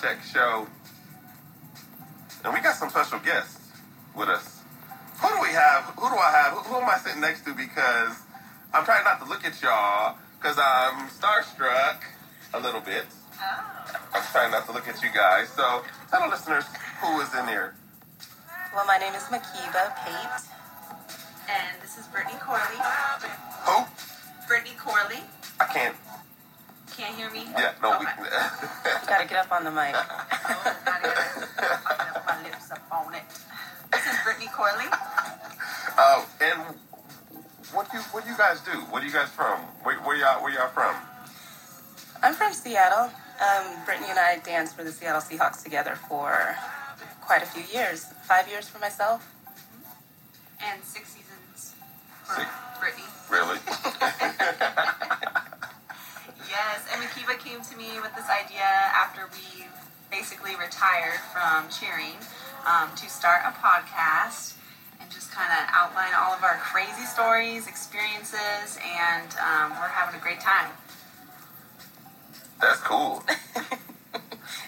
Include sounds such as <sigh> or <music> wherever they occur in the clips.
Check Show. And we got some special guests with us. Who do we have? Who do I have? Who, who am I sitting next to? Because I'm trying not to look at y'all because I'm starstruck a little bit. Oh. I'm trying not to look at you guys. So tell the listeners who is in here. Well, my name is Makiba Pate. And this is Brittany Corley. Who? Brittany Corley. I can't. Can't hear me? Yeah, no, okay. we. You gotta get up on the mic. Oh, not even. I put my lips up on it. This is Brittany Corley. Oh, and what do you what do you guys do? What are you guys from? Where, where y'all where y'all from? I'm from Seattle. Um, Brittany and I danced for the Seattle Seahawks together for quite a few years. Five years for myself. And six seasons for Six. Brittany. Really? <laughs> <laughs> Yes, and Makiba came to me with this idea after we basically retired from cheering um, to start a podcast and just kind of outline all of our crazy stories, experiences, and um, we're having a great time. That's cool. <laughs>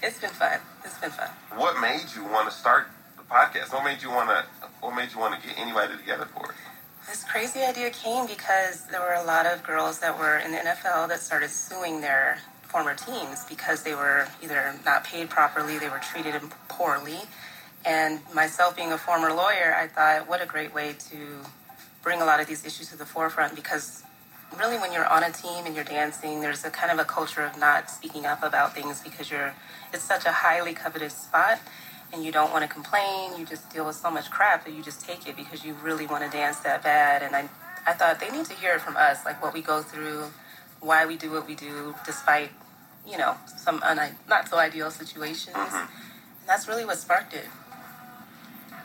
It's been fun. It's been fun. What made you want to start the podcast? What made you want to What made you want to get anybody together for it? This crazy idea came because there were a lot of girls that were in the NFL that started suing their former teams because they were either not paid properly, they were treated poorly. And myself being a former lawyer, I thought, what a great way to bring a lot of these issues to the forefront because really when you're on a team and you're dancing, there's a kind of a culture of not speaking up about things because you're it's such a highly coveted spot and you don't want to complain. You just deal with so much crap that you just take it because you really want to dance that bad. And I, I thought they need to hear it from us, like what we go through, why we do what we do, despite, you know, some un- not so ideal situations. And that's really what sparked it.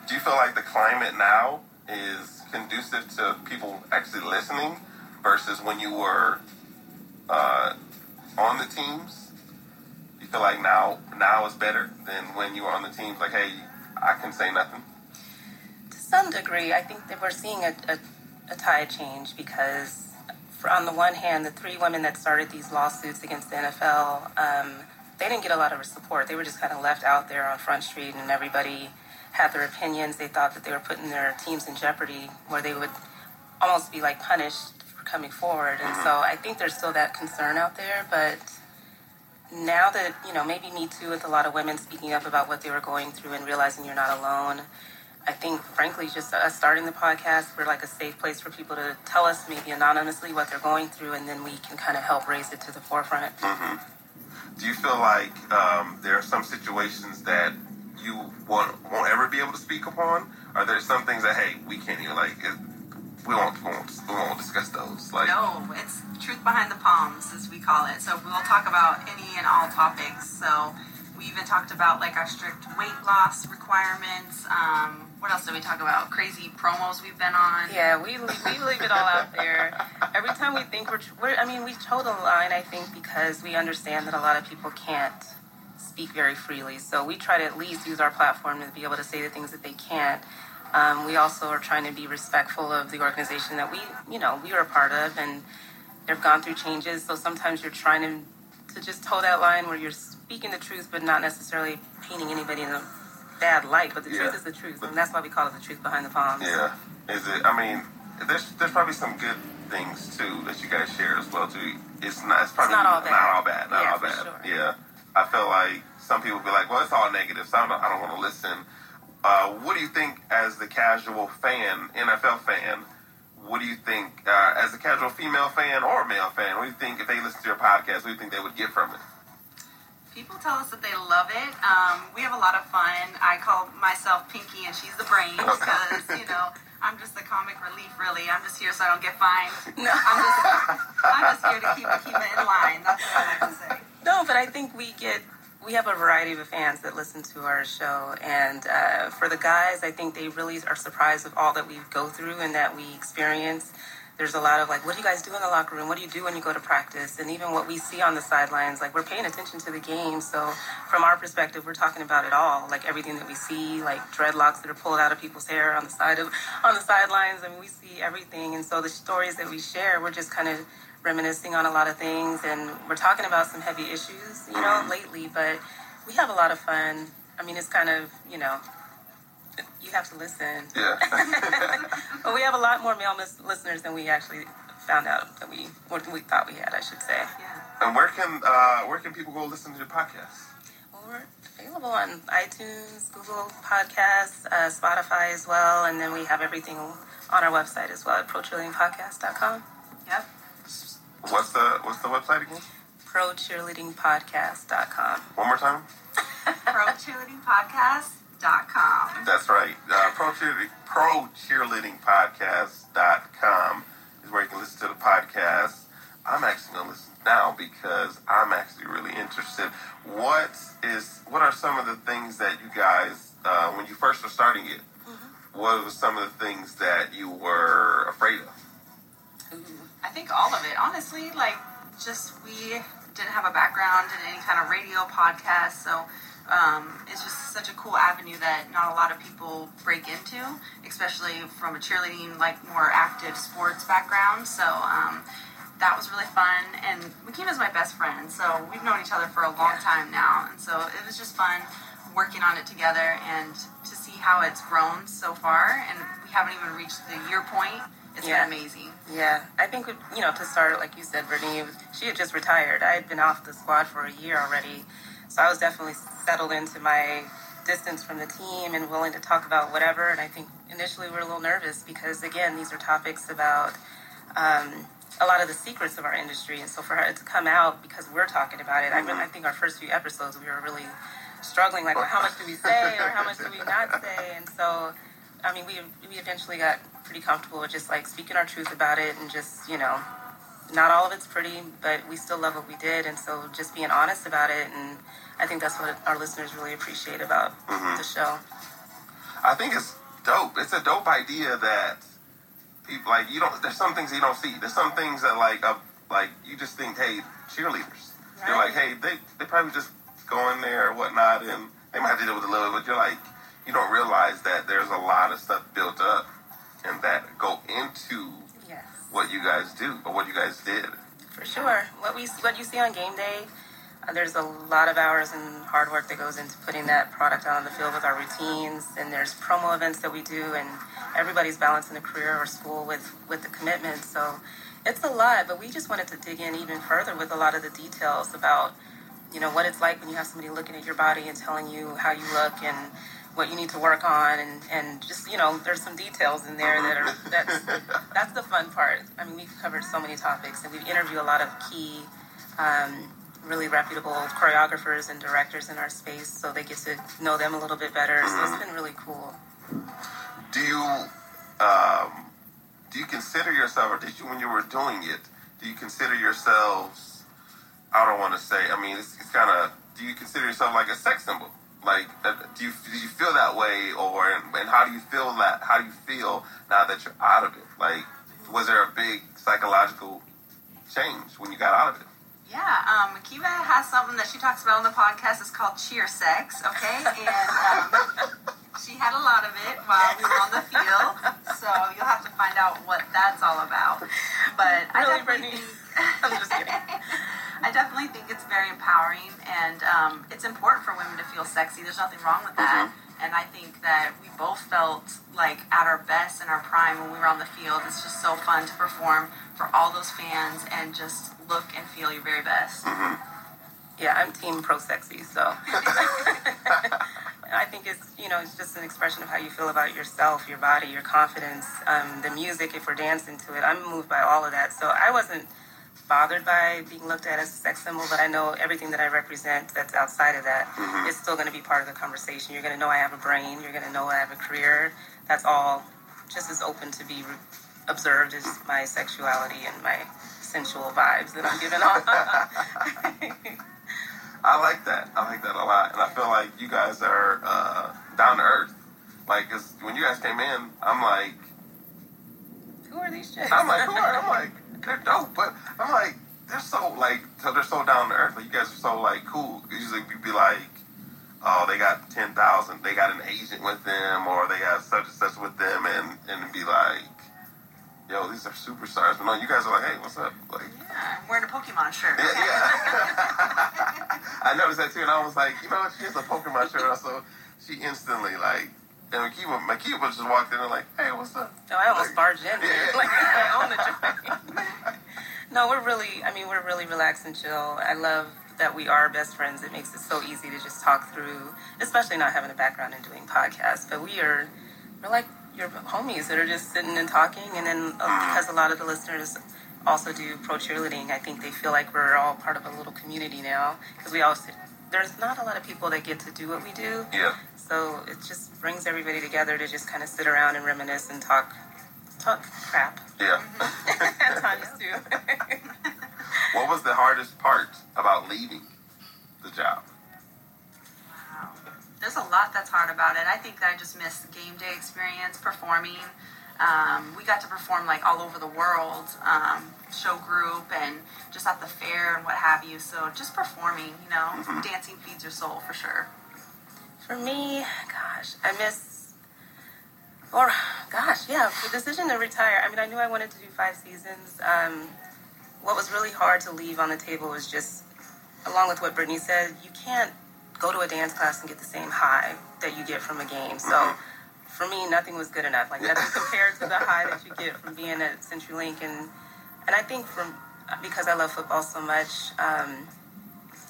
Do you feel like the climate now is conducive to people actually listening versus when you were uh, on the teams? You feel like now now is better than when you were on the teams. Like, hey, I can say nothing. To some degree, I think that we're seeing a, a, a tide change because, for, on the one hand, the three women that started these lawsuits against the NFL, um, they didn't get a lot of support. They were just kind of left out there on Front Street, and everybody had their opinions. They thought that they were putting their teams in jeopardy, where they would almost be like punished for coming forward. And so I think there's still that concern out there, but now that you know maybe me too with a lot of women speaking up about what they were going through and realizing you're not alone i think frankly just us starting the podcast we're like a safe place for people to tell us maybe anonymously what they're going through and then we can kind of help raise it to the forefront Do you feel like um, there are some situations that you won't, won't ever be able to speak upon? Are there some things that hey we can't even like we won't, we won't we won't discuss those? Like No, it's truth behind the palms, as we call it. So we'll talk about any and all topics. So we even talked about like our strict weight loss requirements. Um, what else did we talk about? Crazy promos we've been on. yeah we, leave- we leave it all out there every time we think we're, we're i mean we toe the line i think because we understand that a lot of people can't speak very freely so we try to at least use our platform to be able to say the things that they can't um, we also are trying to be respectful of the organization that we you know we are a part of and they've gone through changes so sometimes you're trying to to just toe that line where you're speaking the truth but not necessarily painting anybody in a bad light but the Yeah. truth is the truth and that's why we call it the truth behind the palms Yeah. Is it? I mean, there's there's probably some good things too that you guys share as well too. It's not. It's probably not all bad. Not all bad. Not Yeah, all bad. sure. Yeah. I feel like some people be like, well, it's all negative, so I don't, I don't want to listen. Uh, what do you think as the casual fan, NFL fan? What do you think uh, as a casual female fan or male fan? What do you think if they listen to your podcast? What do you think they would get from it? People tell us that they love it. Um, we have a lot of fun. I call myself Pinky, and she's the brains <laughs> because you know I'm just the comic relief. Really, I'm just here so I don't get fined. <laughs> No. I'm just I'm just here to keep it keep it in line. That's what I like to say. No, but I think we get we have a variety of fans that listen to our show, and uh, for the guys, I think they really are surprised of all that we go through and that we experience. There's a lot of like, what do you guys do in the locker room? What do you do when you go to practice? And even what we see on the sidelines, like we're paying attention to the game. So from our perspective, we're talking about it all, like everything that we see, like dreadlocks that are pulled out of people's hair on the side of on the sidelines. I mean, we see everything, and so the stories that we share, we're just kind of reminiscing on a lot of things, and we're talking about some heavy issues, you know, lately. But We have a lot of fun. I mean, it's kind of you know, you have to listen. Yeah. <laughs> But we have a lot more male mis- listeners than we actually found out that we what we thought we had. I should say. Yeah. and where can uh, where can people go listen to your podcast? Well, we're available on iTunes, Google Podcasts, uh, Spotify as well, and then we have everything on our website as well at procheerleadingpodcast.com. Yep. What's the what's the website again? Procheerleadingpodcast.com. One more time. <laughs> Pro ProCheerleadingPodcast.com. That's right. Uh, pro, cheerleading, pro cheerleadingpodcast.com is where you can listen to the podcast. I'm actually going to listen now because I'm actually really interested. What is what are some of the things that you guys uh, when you first were starting it? What were some of the things that you were afraid of? Ooh. I think all of it, honestly. Like, just we didn't have a background in any kind of radio podcast, so um, it's just such a cool avenue that not a lot of people break into, especially from a cheerleading, like more active sports background. So um, that was really fun, and Makiba's my best friend, so we've known each other for a long time now, and so it was just fun working on it together and to see how it's grown so far. And we haven't even reached the year point. It's Yeah. been amazing. Yeah, I think you know to start, like you said, Brittany, she had just retired. I had been off the squad for a year already, so I was definitely settled into my distance from the team and willing to talk about whatever. And I think initially we were a little nervous because again, these are topics about um, a lot of the secrets of our industry, and so for it to come out because we're talking about it, I, really, I think our first few episodes we were really struggling, like, well, how much do we say or how much do we not say, and so. I mean, we we eventually got pretty comfortable with just like speaking our truth about it and just you know, not all of it's pretty, but we still love what we did, and so just being honest about it, and I think that's what our listeners really appreciate about the show. I think it's dope. It's a dope idea that people like you don't. There's some things you don't see. There's some things that like uh, like you just think, hey, cheerleaders. You're like, hey, they they probably just go in there or whatnot, and they might have to deal with a little. But you're like, you don't realize that there's a lot of stuff built up and that go into Yes, what you guys do or what you guys did. for sure. What we what you see on game day. Uh, there's a lot of hours and hard work that goes into putting that product out on the field with our routines, and there's promo events that we do, and everybody's balancing a career or school with with the commitment. So it's a lot, but we just wanted to dig in even further with a lot of the details about you know what it's like when you have somebody looking at your body and telling you how you look and what you need to work on and, and just you know there's some details in there that are that's that's the fun part i mean we've covered so many topics and we've interviewed a lot of key um, really reputable choreographers and directors in our space so they get to know them a little bit better so it's been really cool Do you um, do you consider yourself, or did you when you were doing it? Do you consider yourselves? I don't want to say. I mean, it's, it's kind of. Do you consider yourself like a sex symbol? Like, uh, do you do you feel that way, or and, and how do you feel that? How do you feel now that you're out of it? Like, was there a big psychological change when you got out of it? Yeah, um, Makiba has something that she talks about on the podcast. It's called cheer sex, okay? And um, she had a lot of it while we were on the field, so you'll have to find out what that's all about. But I Really, definitely Brittany? think <laughs> I'm just kidding. <laughs> I definitely think it's very empowering, and um, it's important for women to feel sexy. There's nothing wrong with that. And I think that we both felt like at our best in our prime when we were on the field. It's just so fun to perform for all those fans and just look and feel your very best. yeah i'm team pro sexy so <laughs> <laughs> I think it's you know it's just an expression of how you feel about yourself, your body, your confidence, um, the music. If we're dancing to it, I'm moved by all of that. So I wasn't bothered by being looked at as a sex symbol, but I know everything that I represent that's outside of that is still going to be part of the conversation. You're going to know I have a brain. You're going to know I have a career. That's all just as open to be re- observed as my sexuality and my sensual vibes that I'm giving off. <laughs> I like that. I like that a lot, and I feel like you guys are uh, down to earth. Like, 'cause when you guys came in, I'm like. Who are these chicks? I'm like, who are? I'm like, they're dope, but I'm like, they're so like, so they're so down to earth. Like, you guys are so like cool. Usually, we be like, oh, they got ten thousand, they got an agent with them, or they got such and such with them, and and be like, yo, these are superstars. But no, you guys are like, hey, what's up? Like, Yeah, I'm wearing a Pokemon shirt. yeah, yeah. <laughs> I noticed that too, and I was like, you know what? She has a Pokemon shirt, so she instantly like. And Makiba, Makiba just walked in and like, hey, what's up? Oh, I almost Like, barged in. Yeah. <laughs> Like, I own the joint. No, we're really, I mean, we're really relaxed and chill. I love that we are best friends. It makes it so easy to just talk through, especially not having a background in doing podcasts. But we are, we're like your homies that are just sitting and talking. And then uh, because a lot of the listeners also do pro cheerleading, I think they feel like we're all part of a little community now. Because we all, there's not a lot of people that get to do what we do. Yeah. So it just brings everybody together to just kind of sit around and reminisce and talk, talk crap Yeah. <laughs> at times too. <laughs> what was the hardest part about leaving the job? Wow. There's a lot that's hard about it. I think I just miss the game day experience, performing. Um, we got to perform like all over the world, um, show group, and just at the fair and what have you. So just performing, you know, dancing feeds your soul for sure. For me, gosh, I miss, or gosh, yeah, the decision to retire. I mean, I knew I wanted to do five seasons. Um, what was really hard to leave on the table was just, along with what Brittany said, you can't go to a dance class and get the same high that you get from a game. So for me, nothing was good enough. Like nothing compared to the high that you get from being at CenturyLink, and and I think from because I love football so much. Um,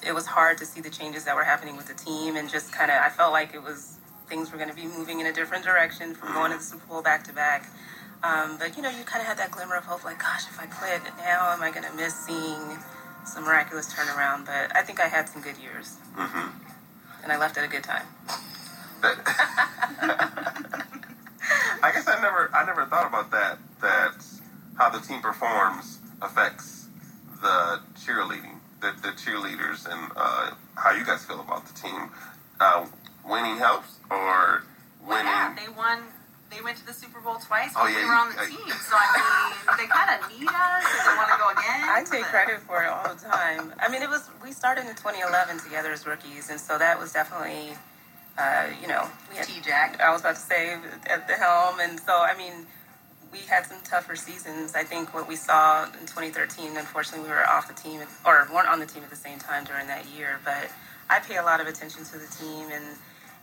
it was hard to see the changes that were happening with the team and just kind of I felt like it was things were going to be moving in a different direction from going to the Super Bowl back to back. Um, but you know, you kind of had that glimmer of hope, like, gosh, if I quit now, am I going to miss seeing some miraculous turnaround? But I think I had some good years, Mm-hmm. and I left at a good time. <laughs> I guess I never, I never thought about that. That how the team performs affects the cheerleading, the, the cheerleaders, and uh, how you guys feel about the team. Uh, winning helps, or Well, winning. yeah, they won. They went to the Super Bowl twice. Oh, yeah, we were on the you- team. So I mean, they kind of need us. and They want to go again. I take but- credit for it all the time. I mean, it was we started in 2011 together as rookies, and so that was definitely, uh, you know, we had T-Jack. I was about to say at the helm, and so I mean, we had some tougher seasons. I think what we saw in 2013, unfortunately, we were off the team or weren't on the team at the same time during that year. But I pay a lot of attention to the team, and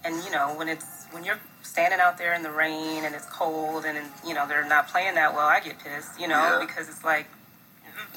and you know when it's when you're standing out there in the rain and it's cold and, you know they're not playing that well, I get pissed, you know, Yeah. because it's like,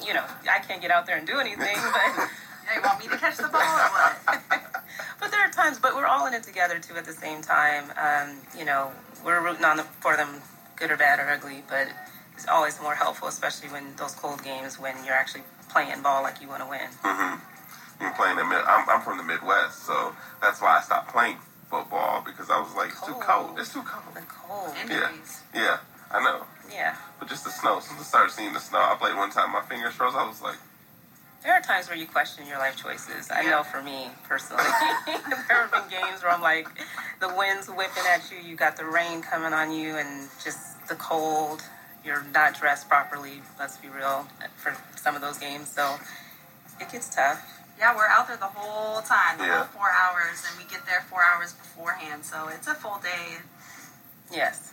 you know, I can't get out there and do anything, but. <laughs> they want me to catch the ball or what? <laughs> but there are times, but we're all in it together too at the same time. Um, you know, we're rooting on the, for them, good or bad or ugly, but it's always more helpful, especially when those cold games when you're actually playing ball like you want to win. Mm-hmm. You playing the mid. I'm, I'm from the Midwest, so that's why I stopped playing football because I was like, it's too Cold. It's too cold. The cold. Injuries. Yeah, I know. Yeah. But just the snow. Since I started seeing the snow, I played one time. My fingers froze. I was like, There are times where you question your life choices. I know for me personally, <laughs> there have been games where I'm like, the wind's whipping at you, you got the rain coming on you, and just the cold. You're not dressed properly. Let's be real for some of those games. So it gets tough. Yeah, we're out there the whole time, the Yeah. whole four hours, and we get there four hours beforehand. So it's a full day. Yes.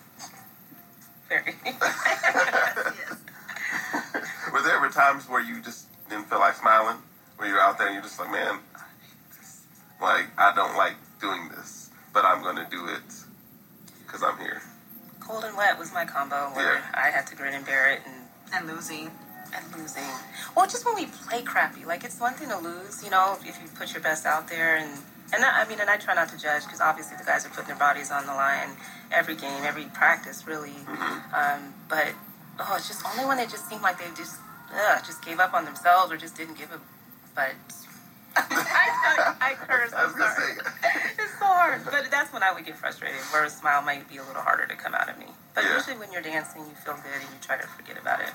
Very. yes. <laughs> <laughs> were there ever times where you just didn't feel like smiling? Where you're out there and you're just like, man, I like I don't like doing this, but I'm going to do it because I'm here. Cold and wet was my combo where Yeah. I had to grin and bear it and And losing. And losing. Well, just when we play crappy, like it's one thing to lose, you know, if you put your best out there, and and I, I mean, and I try not to judge because obviously the guys are putting their bodies on the line every game, every practice, really. Um, but oh, it's just only when they just seem like they just ugh, just gave up on themselves or just didn't give a. But <laughs> I, I curse. I was I'm sorry. <laughs> It's so hard, but that's when I would get frustrated. Where a smile might be a little harder to come out of me. But Yeah. usually when you're dancing, you feel good and you try to forget about it.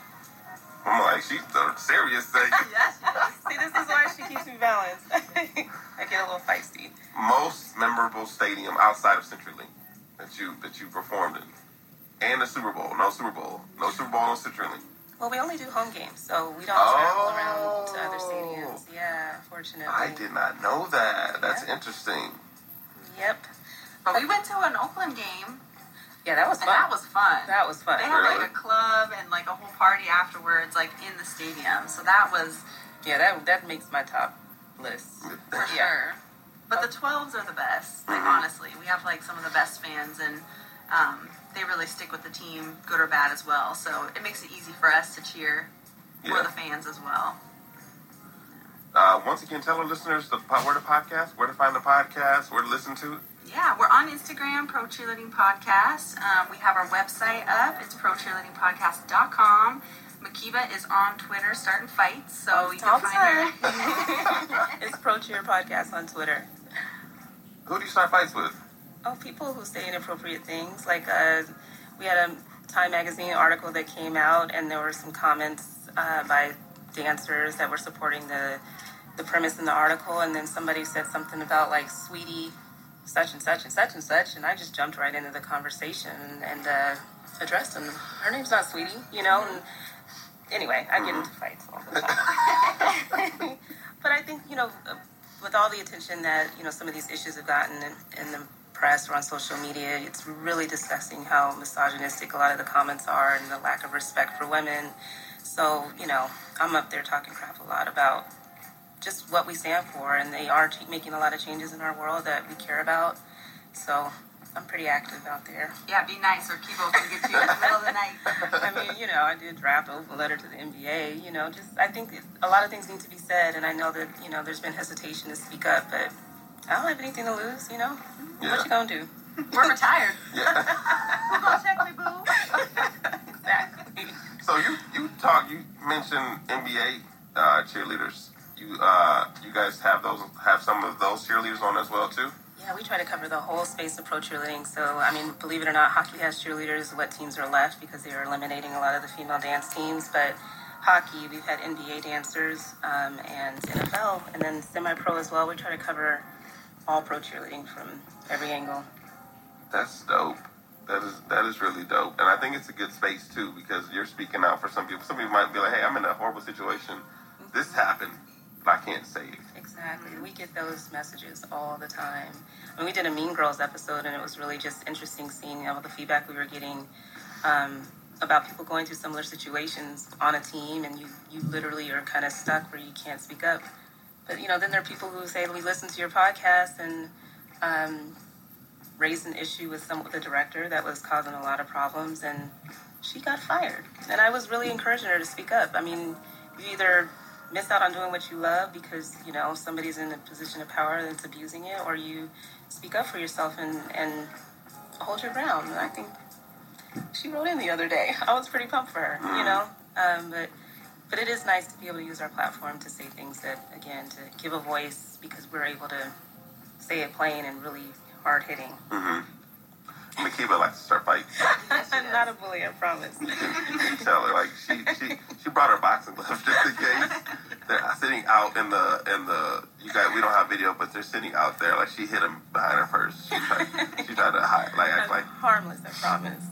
I'm like, she's the serious thing. <laughs> Eh? Yes, yes. See, this is why she keeps me balanced. <laughs> I get a little feisty. Most memorable stadium outside of CenturyLink that you that you performed in, and the Super Bowl. No Super Bowl. No Super Bowl. No CenturyLink. Well, we only do home games, so we don't travel Oh. around to other oh. stadiums. Yeah, fortunately. I did not know that. That's interesting. Yep. But we went to an Oakland game, Yeah, that was and fun. that was fun. That was fun. They had Really? like a club and like a whole party afterwards, like in the stadium. So that was Yeah, that that makes my top list. for sure. But the 12s are the best. Like honestly, we have like some of the best fans, and um, they really stick with the team, good or bad as well. So it makes it easy for us to cheer for the fans as well. Uh, once again, tell our listeners the where to podcast, where to find the podcast, where to listen to. Yeah, we're on Instagram, Pro Cheerleading Podcast. Um, we have our website up. It's procheerleadingpodcast.com. Makiba is on Twitter starting fights, so you can the find her. <laughs> it's Pro Cheer Podcast on Twitter. Who do you start fights with? Oh, people who say inappropriate things. Like uh, we had a Time Magazine article that came out, and there were some comments uh, by dancers that were supporting the the premise in the article, and then somebody said something about like sweetie, such and such and such and such, and I just jumped right into the conversation and, uh, addressed them. Her name's not Sweetie, you know. And anyway, I get into fights all the time. <laughs> but I think you know, uh, with all the attention that you know some of these issues have gotten in, in the press or on social media, it's really disgusting how misogynistic a lot of the comments are and the lack of respect for women. So you know, I'm up there talking crap a lot about just what we stand for, and they are ch- making a lot of changes in our world that we care about. So I'm pretty active out there. Yeah, be nice or Kibo can get you in the middle of the night. <laughs> I mean, you know, I did draft a letter to the NBA. You know, just I think a lot of things need to be said, and I know that you know there's been hesitation to speak up, but I don't have anything to lose. You know, Yeah. what you gonna do? <laughs> We're retired. <laughs> Yeah. Who gonna check me, boo? exactly. so you you talk you mentioned NBA uh, cheerleaders. You uh, you guys have those have some of those cheerleaders on as well too. Yeah, we try to cover the whole space of pro cheerleading. So, I mean, believe it or not, hockey has cheerleaders. What teams are left because they are eliminating a lot of the female dance teams. But hockey, we've had NBA dancers um, and NFL, and then semi-pro as well. We try to cover all pro cheerleading from every angle. That's dope. That is that is really dope, and I think it's a good space too because you're speaking out for some people. Some people might be like, "Hey, I'm in a horrible situation. This happened, but I can't save." Exactly. We get those messages all the time. And we did a Mean Girls episode, and it was really just interesting seeing all the feedback we were getting um, about people going through similar situations on a team, and you, you literally are kind of stuck where you can't speak up. But, you know, then there are people who say, we listened to your podcast and um, raised an issue with some with the director that was causing a lot of problems, and she got fired. And I was really encouraging her to speak up. I mean, you either miss out on doing what you love because you know somebody's in a position of power that's abusing it, or you speak up for yourself and and hold your ground. And I think she wrote in the other day. <laughs> I was pretty pumped for her, you know. Um, but but it is nice to be able to use our platform to say things that again to give a voice because we're able to say it plain and really hard hitting. Mm-hmm. Makiba likes to start fights. I'm <laughs> not a bully, I promise. You <laughs> can tell her like she she she brought her boxing gloves just in case. Out in the in the you guys we don't have video, but they're sitting out there like she hit him behind her first. She tried she tried to hide like act like harmless, I promise.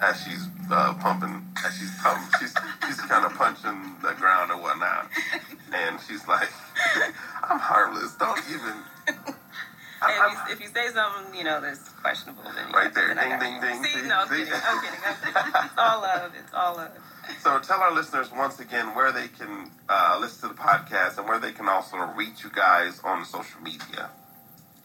as she's uh, pumping as she's pumping she's she's kind of punching the ground or whatnot, and she's like, <laughs> I'm harmless. Don't even. If, you, if you say something, you know, that's questionable, then Right there. Ding, ding, ding. See, See? no, I'm See? kidding. I'm kidding. I'm kidding. <laughs> It's all love. It's all love. So tell our listeners once again where they can uh, listen to the podcast and where they can also reach you guys on social media.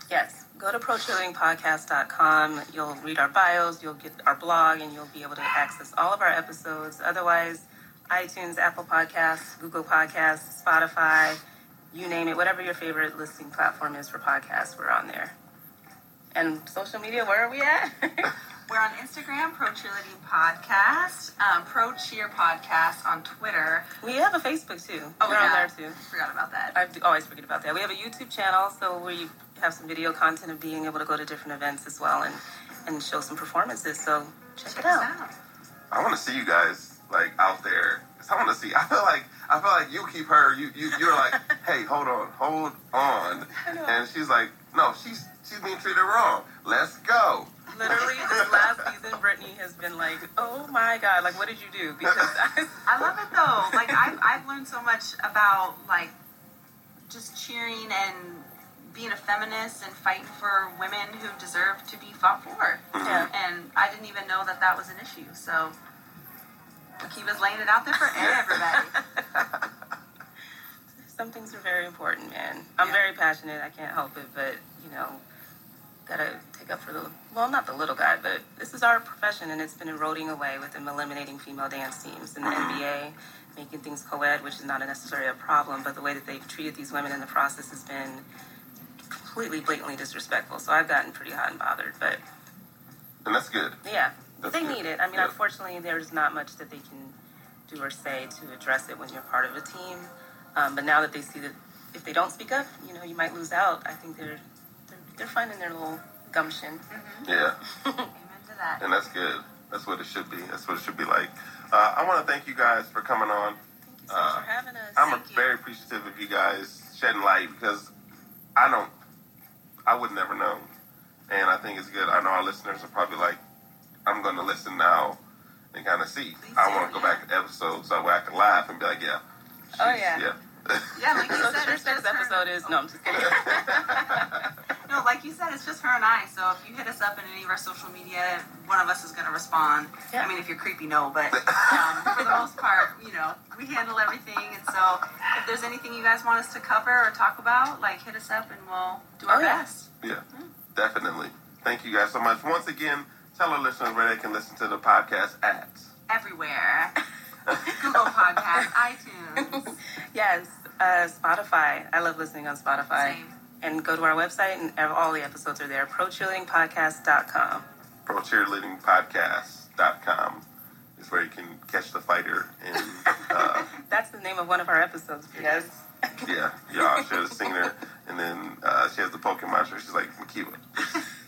Yes. Go to procheerleadingpodcast.com. You'll read our bios, you'll get our blog, and you'll be able to access all of our episodes. Otherwise, iTunes, Apple Podcasts, Google Podcasts, Spotify, you name it, whatever your favorite listening platform is for podcasts, we're on there. And social media, where are we at? <laughs> We're on Instagram, Pro Cheerleading Podcast, um, Pro Cheer Podcast on Twitter. we have a Facebook too. Oh, we're on there too. Forgot about that. I always forget about that. We have a YouTube channel, so we have some video content of being able to go to different events as well and, and show some performances. So check, Check it us out. out. I want to see you guys like out there. I want to see. I feel like I feel like you keep her. You you you're like, <laughs> hey, hold on, hold on, I know. and she's like, no, she's she's being treated wrong. Let's go. Literally, this last season, Brittany has been like, "Oh my god, like what did you do?" Because I, <laughs> <laughs> I love it though. Like I've, I've learned so much about like just cheering and being a feminist and fighting for women who deserve to be fought for. yeah, And I didn't even know that that was an issue. So Akiva's laying it out there for everybody. <laughs> some things are very important, man. I'm Yeah. very passionate. I can't help it, but you know, gotta take up for the well, not the little guy, but this is our profession, and it's been eroding away with them eliminating female dance teams in the NBA, making things co-ed, which is not necessarily a problem, but the way that they've treated these women in the process has been completely blatantly disrespectful. So I've gotten pretty hot and bothered, but And that's good. yeah, That's they good. need it. I mean, Yeah. unfortunately, there's not much that they can do or say to address it when you're part of a team. Um, but now that they see that if they don't speak up, you know, you might lose out. I think they're they're, they're finding their little gumption. Yeah. Amen to that. And that's good. That's what it should be. That's what it should be like. Uh, I want to thank you guys for coming on. Thank you so much Uh, for having us. I'm Thank you. very appreciative of you guys shedding light because I don't, I would never know. And I think it's good. I know our listeners are probably like, I'm going to listen now and kind of see. Please I want to go yeah. back to episodes so I can laugh and be like, yeah. Oh, yeah. Yeah. Yeah, like you so <laughs> said, your it's next episode is no, I'm just kidding. <laughs> No, like you said, it's just her and I. So if you hit us up in any of our social media, one of us is going to respond. Yeah. I mean, if you're creepy, no, but <laughs> um, for the most part, you know, we handle everything. And so if there's anything you guys want us to cover or talk about, like hit us up and we'll do our Oh, yeah. best. Yeah, definitely. Thank you guys so much. Once again, tell our listeners where they can listen to the podcast at. Everywhere. <laughs> Google Podcast, iTunes. <laughs> yes, uh, Spotify. I love listening on Spotify. Same. And go to our website, and ev- all the episodes are there. ProCheerleadingPodcast.com. ProCheerleadingPodcast.com is where you can catch the fighter in. Uh, <laughs> That's the name of one of our episodes, you guys. <laughs> Yeah, yeah, she has a singer, and then uh, she has the Pokemon show. She's like, Makiba,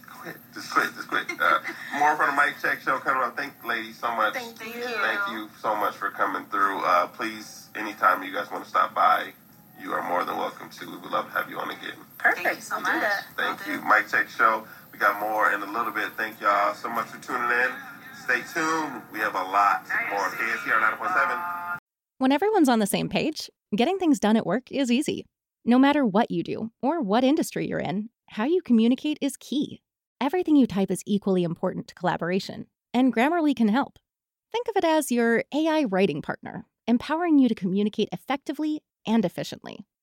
quit, just quit, just quit. Uh, more from the Mike Check Show coming up. Thank you, ladies, so much. Thank Thank you. you. Thank you so much for coming through. Uh, please, anytime you guys want to stop by, you are more than welcome to. We would love to have you on again. Perfect. Thank you so We'll much. that. Thank Will you. Mike Check Show. We got more in a little bit. Thank y'all so much for tuning in. Stay tuned. We have a lot more of KSER 9.7. When everyone's on the same page, getting things done at work is easy. No matter what you do or what industry you're in, how you communicate is key. Everything you type is equally important to collaboration, and Grammarly can help. Think of it as your AI writing partner, empowering you to communicate effectively and efficiently